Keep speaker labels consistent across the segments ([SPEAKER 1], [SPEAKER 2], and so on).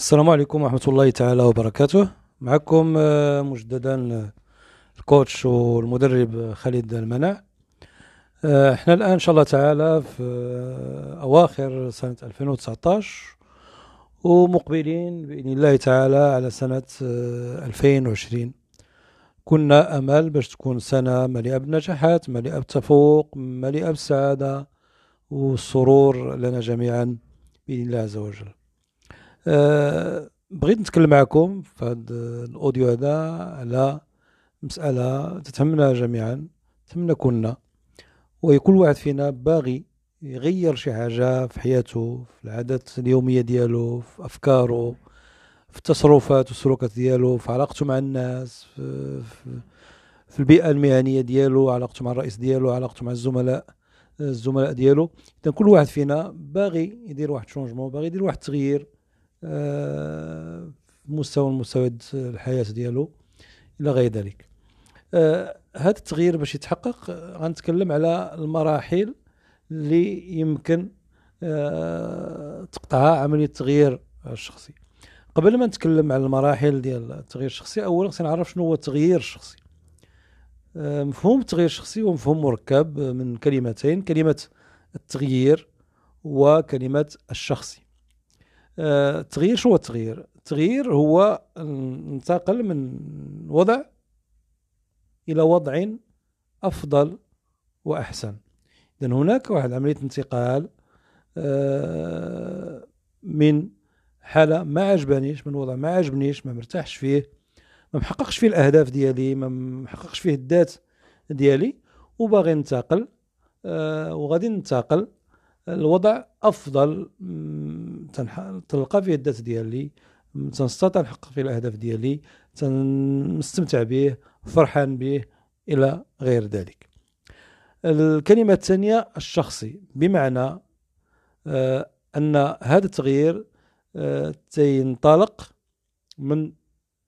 [SPEAKER 1] السلام عليكم ورحمة الله تعالى وبركاته. معكم آه، مجددا آه، الكوتش والمدرب خالد المنع آه، إحنا الآن إن شاء الله تعالى في أواخر سنة 2019 ومقبلين بإذن الله تعالى على سنة 2020 كنا أمل باش تكون سنة مليئة بالنجاحات مليئة بالتفوق مليئة بالسعادة والسرور لنا جميعا بإذن الله عز وجل. بغيت نتكلم معكم في هذا الأوديو هذا على مسألة تتهمنا جميعا تهمنا كلنا. وهي كل واحد فينا باغي يغير شي حاجة في حياته في العادات اليومية ديالو في أفكاره في التصرفات والسلوكات ديالو في علاقته مع الناس في, في, في البيئة المهنية ديالو علاقته مع الرئيس ديالو علاقته مع الزملاء الزملاء ديالو. اذا كل واحد فينا باغي يدير واحد شونجمون باغي يدير واحد التغيير آه، في مستوى المستويات الحياة ديالو إلى غير ذلك. آه، هذا التغيير باش يتحقق غنتكلم على المراحل اللي يمكن آه، تقطعها عملية التغيير الشخصي. قبل ما نتكلم على المراحل ديال التغيير الشخصي اولا خصني نعرف شنو هو التغيير الشخصي. مفهوم التغيير الشخصي هو مفهوم مركب من كلمتين كلمة التغيير وكلمة الشخصي. التغيير شو هو التغيير؟ التغيير هو انتقل من وضع إلى وضع أفضل وأحسن. إذن هناك واحد عملية انتقال آه، من حالة ما عجبانيش من وضع ما عجبنيش ما مرتاحش فيه ما محققش فيه الأهداف ديالي ما محققش فيه الذات ديالي وباغي ننتقل آه، وغادي ننتقل الوضع أفضل تلقى فيه الذات ديالي تنستطيع نحقق فيه الأهداف ديالي تنستمتع به فرحان به إلى غير ذلك. الكلمة الثانية الشخصي. بمعنى آه، أن هذا التغيير آه، تينطلق من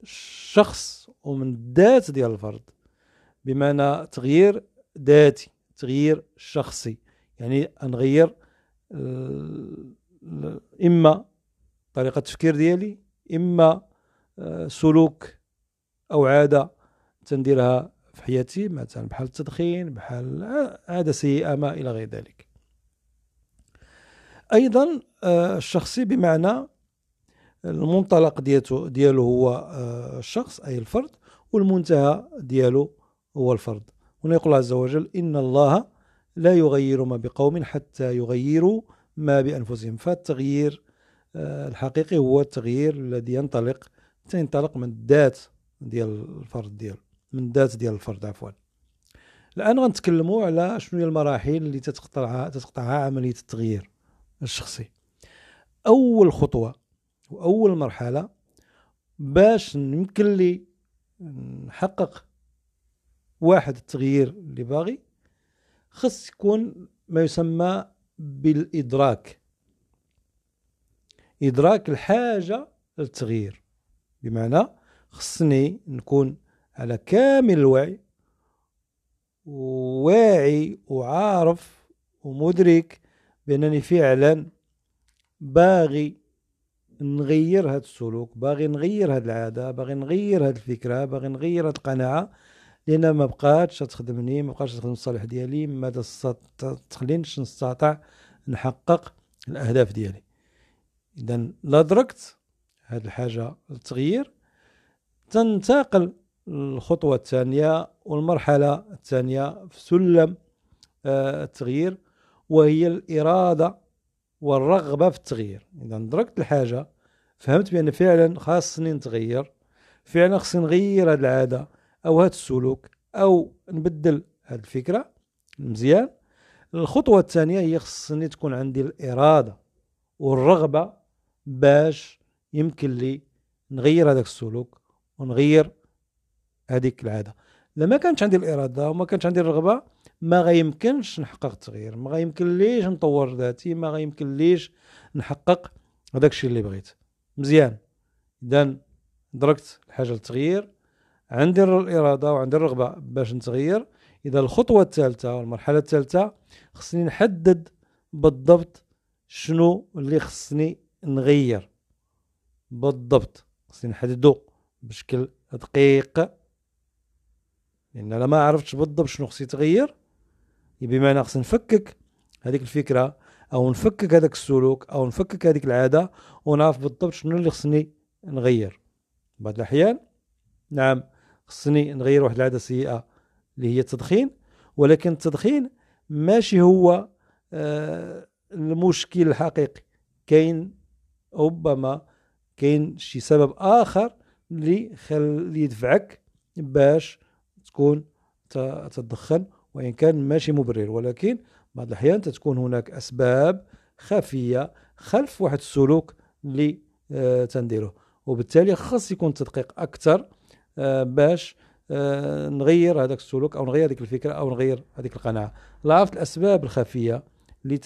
[SPEAKER 1] الشخص ومن الذات ديال الفرد. بمعنى تغيير ذاتي تغيير شخصي. يعني نغير إما طريقة التفكير ديالي إما آه، سلوك أو عادة تنديرها في حياتي مثلا بحال التدخين بحال عادة سيئة ما إلى غير ذلك. أيضا آه، الشخصي بمعنى المنطلق ديالو ديالو هو آه، الشخص أي الفرد والمنتهى ديالو هو الفرد. هنا يقول عز وجل إن الله لا يغير ما بقوم حتى يغيروا ما بأنفسهم. فالتغيير آه، الحقيقي هو التغيير الذي ينطلق ينطلق من الذات ديال الفرد ديال من الذات ديال الفرد عفوا. الآن غنتكلموا على شنو هي المراحل اللي تتقطعها تتقطعها عملية التغيير الشخصي. أول خطوة وأول مرحلة باش يمكن لي نحقق واحد التغيير اللي باغي خص يكون ما يسمى بالإدراك. إدراك الحاجة للتغيير. بمعنى خصني نكون على كامل الوعي واعي وعارف ومدرك بأنني فعلا باغي نغير هذا السلوك باغي نغير هذه العادة باغي نغير هذه الفكرة باغي نغير هذه القناعة. لأن ما بقاتش تخدمني ما بقاتش تخدم الصالح ديالي ما تخلينيش نستطيع نحقق الأهداف ديالي. اذا لا دركت هذه الحاجة التغيير تنتقل الخطوه الثانية والمرحلة الثانية في سلم آه، التغيير وهي الإرادة والرغبة في التغيير. اذا دركت الحاجة فهمت بأن فعلا خاصني نتغير فعلا خصني نغير هذه العادة. أو هذا السلوك أو نبدل هذه الفكرة مزيان. الخطوة الثانية هي خصني تكون عندي الإرادة والرغبة باش يمكن لي نغير هذاك السلوك ونغير هذيك العادة. لما كانت عندي الإرادة وما كانت عندي الرغبة ما غيمكنش نحقق التغيير ما غيمكن ليش نطور ذاتي ما غيمكن ليش نحقق هذاك الشيء اللي بغيت. مزيان. اذا دركت الحاجة للتغيير. عندي الإرادة وعندي الرغبة باش نتغير. إذا الخطوة الثالثة والمرحلة الثالثة خصني نحدد بالضبط شنو اللي خصني نغير. بالضبط خصني نحددو بشكل دقيق. لأن أنا ما عرفتش بالضبط شنو خصني يتغير بمعنى خصني نفكك هذيك الفكرة أو نفكك هذاك السلوك أو نفكك هذيك العادة ونعرف بالضبط شنو اللي خصني نغير. بعض الأحيان نعم خصني نغير واحد العادة سيئة اللي هي التدخين ولكن التدخين ماشي هو آه المشكل الحقيقي. كاين ربما كاين شي سبب آخر اللي خل يدفعك باش تكون تدخن وإن كان ماشي مبرر. ولكن بعض الأحيان تكون هناك أسباب خفية خلف واحد السلوك اللي آه تنديره. وبالتالي خاص يكون التدقيق أكثر باش آه نغير هذاك السلوك أو نغير هذيك الفكرة أو نغير هذيك القناعة. لا عرفت الأسباب الخفية اللي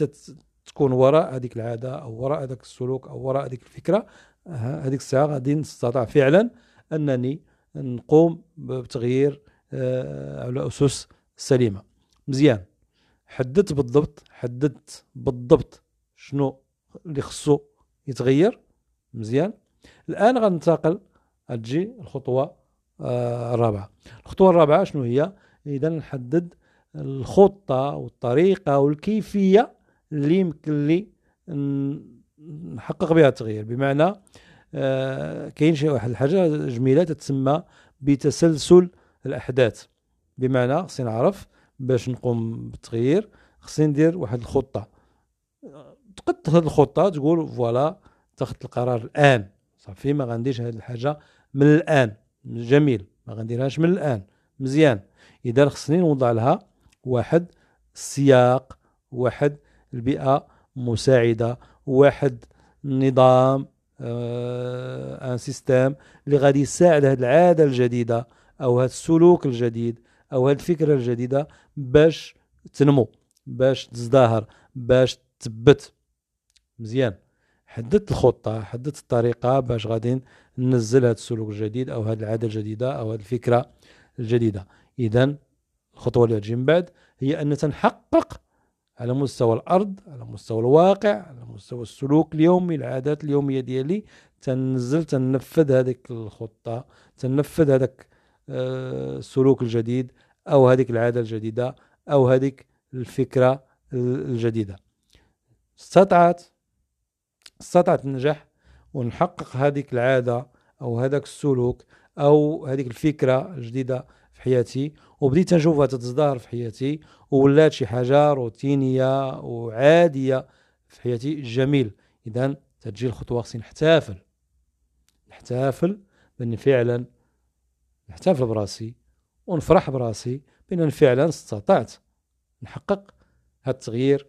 [SPEAKER 1] تكون وراء هذيك العادة أو وراء هذاك السلوك أو وراء هذيك الفكرة هذيك الساعة غادي نستطيع فعلا أنني نقوم بتغيير آه، على أسس سليمة. مزيان. حددت بالضبط حددت بالضبط شنو اللي خصو يتغير؟ مزيان. الآن غننتقل تجي الخطوة آه، الرابعة. الخطوة الرابعة شنو هي؟ إذا نحدد الخطة والطريقة والكيفية اللي يمكن لي نحقق بها التغيير. بمعنى آه كاين شي واحد الحاجة جميلة تتسمى بتسلسل الأحداث. بمعنى خصني نعرف باش نقوم بالتغيير خصني ندير واحد الخطة. تقد تاخذ الخطة تقول voilà تاخذ القرار الآن. صافي ما غنديرش هذه الحاجة من الآن. جميل ما غنديرهاش من الآن. مزيان. إذا خصني نوضع لها واحد السياق واحد البيئة مساعدة واحد نظام آه un système اللي غادي يساعد هذه العادة الجديدة أو هذا السلوك الجديد أو هذه الفكرة الجديدة باش تنمو باش تزدهر باش تثبت. مزيان. حددت الخطة حددت الطريقة باش غادي ننزل هذا السلوك الجديد أو هذه العادة الجديدة أو هذه الفكرة الجديدة. اذا الخطوة اللي تجي من بعد هي أن نحقق على مستوى الأرض على مستوى الواقع على مستوى السلوك اليومي العادات اليومية ديالي. تنزل تنفذ هذيك الخطة تنفذ هذاك آه، السلوك الجديد أو هذيك العادة الجديدة أو هذيك الفكرة الجديدة. استطعت استطعت تنجح ونحقق هذيك العادة أو هذاك السلوك أو هذيك الفكرة الجديدة في حياتي. وبديت نشوفها تتزدهر في حياتي وولات شي حاجة روتينية وعادية في حياتي. جميل. إذا تجي الخطوة خصني نحتفل. نحتفل بأني فعلا نحتفل براسي ونفرح براسي بأن فعلا استطعت نحقق هذا التغيير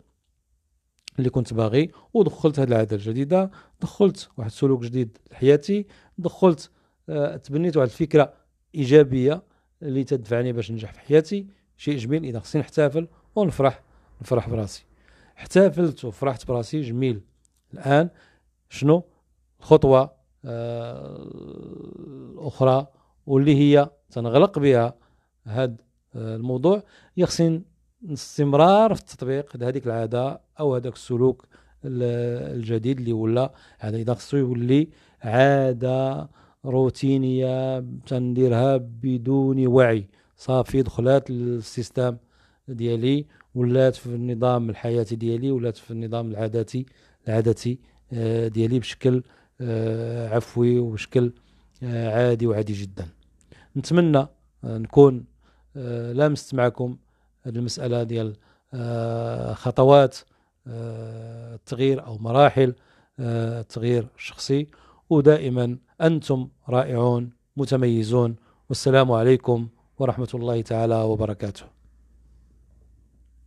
[SPEAKER 1] اللي كنت باغي ودخلت هذه العادة الجديدة دخلت واحد السلوك جديد لحياتي دخلت آه تبنيت واحد الفكرة إيجابية اللي تدفعني باش ننجح في حياتي. شيء جميل إذا خصني نحتفل ونفرح نفرح براسي. احتفلت وفرحت براسي جميل. الآن شنو؟ الخطوه آه الاخرى واللي هي تنغلق بها هذا آه الموضوع. هي خصني الاستمرار في التطبيق هذيك العادة أو هذاك السلوك الجديد اللي ولا هذا إذا خصو يولي عادة روتينية تنديرها بدون وعي صافي دخلات للسيستم ديالي ولات في النظام الحياتي ديالي ولات في النظام العاداتي العاداتي آه، ديالي بشكل آه، عفوي وبشكل آه، عادي وعادي جدا. نتمنى نكون لامست معكم هذه المسألة ديال خطوات التغيير أو مراحل التغيير الشخصي ودائما أنتم رائعون متميزون. والسلام عليكم ورحمة الله تعالى وبركاته.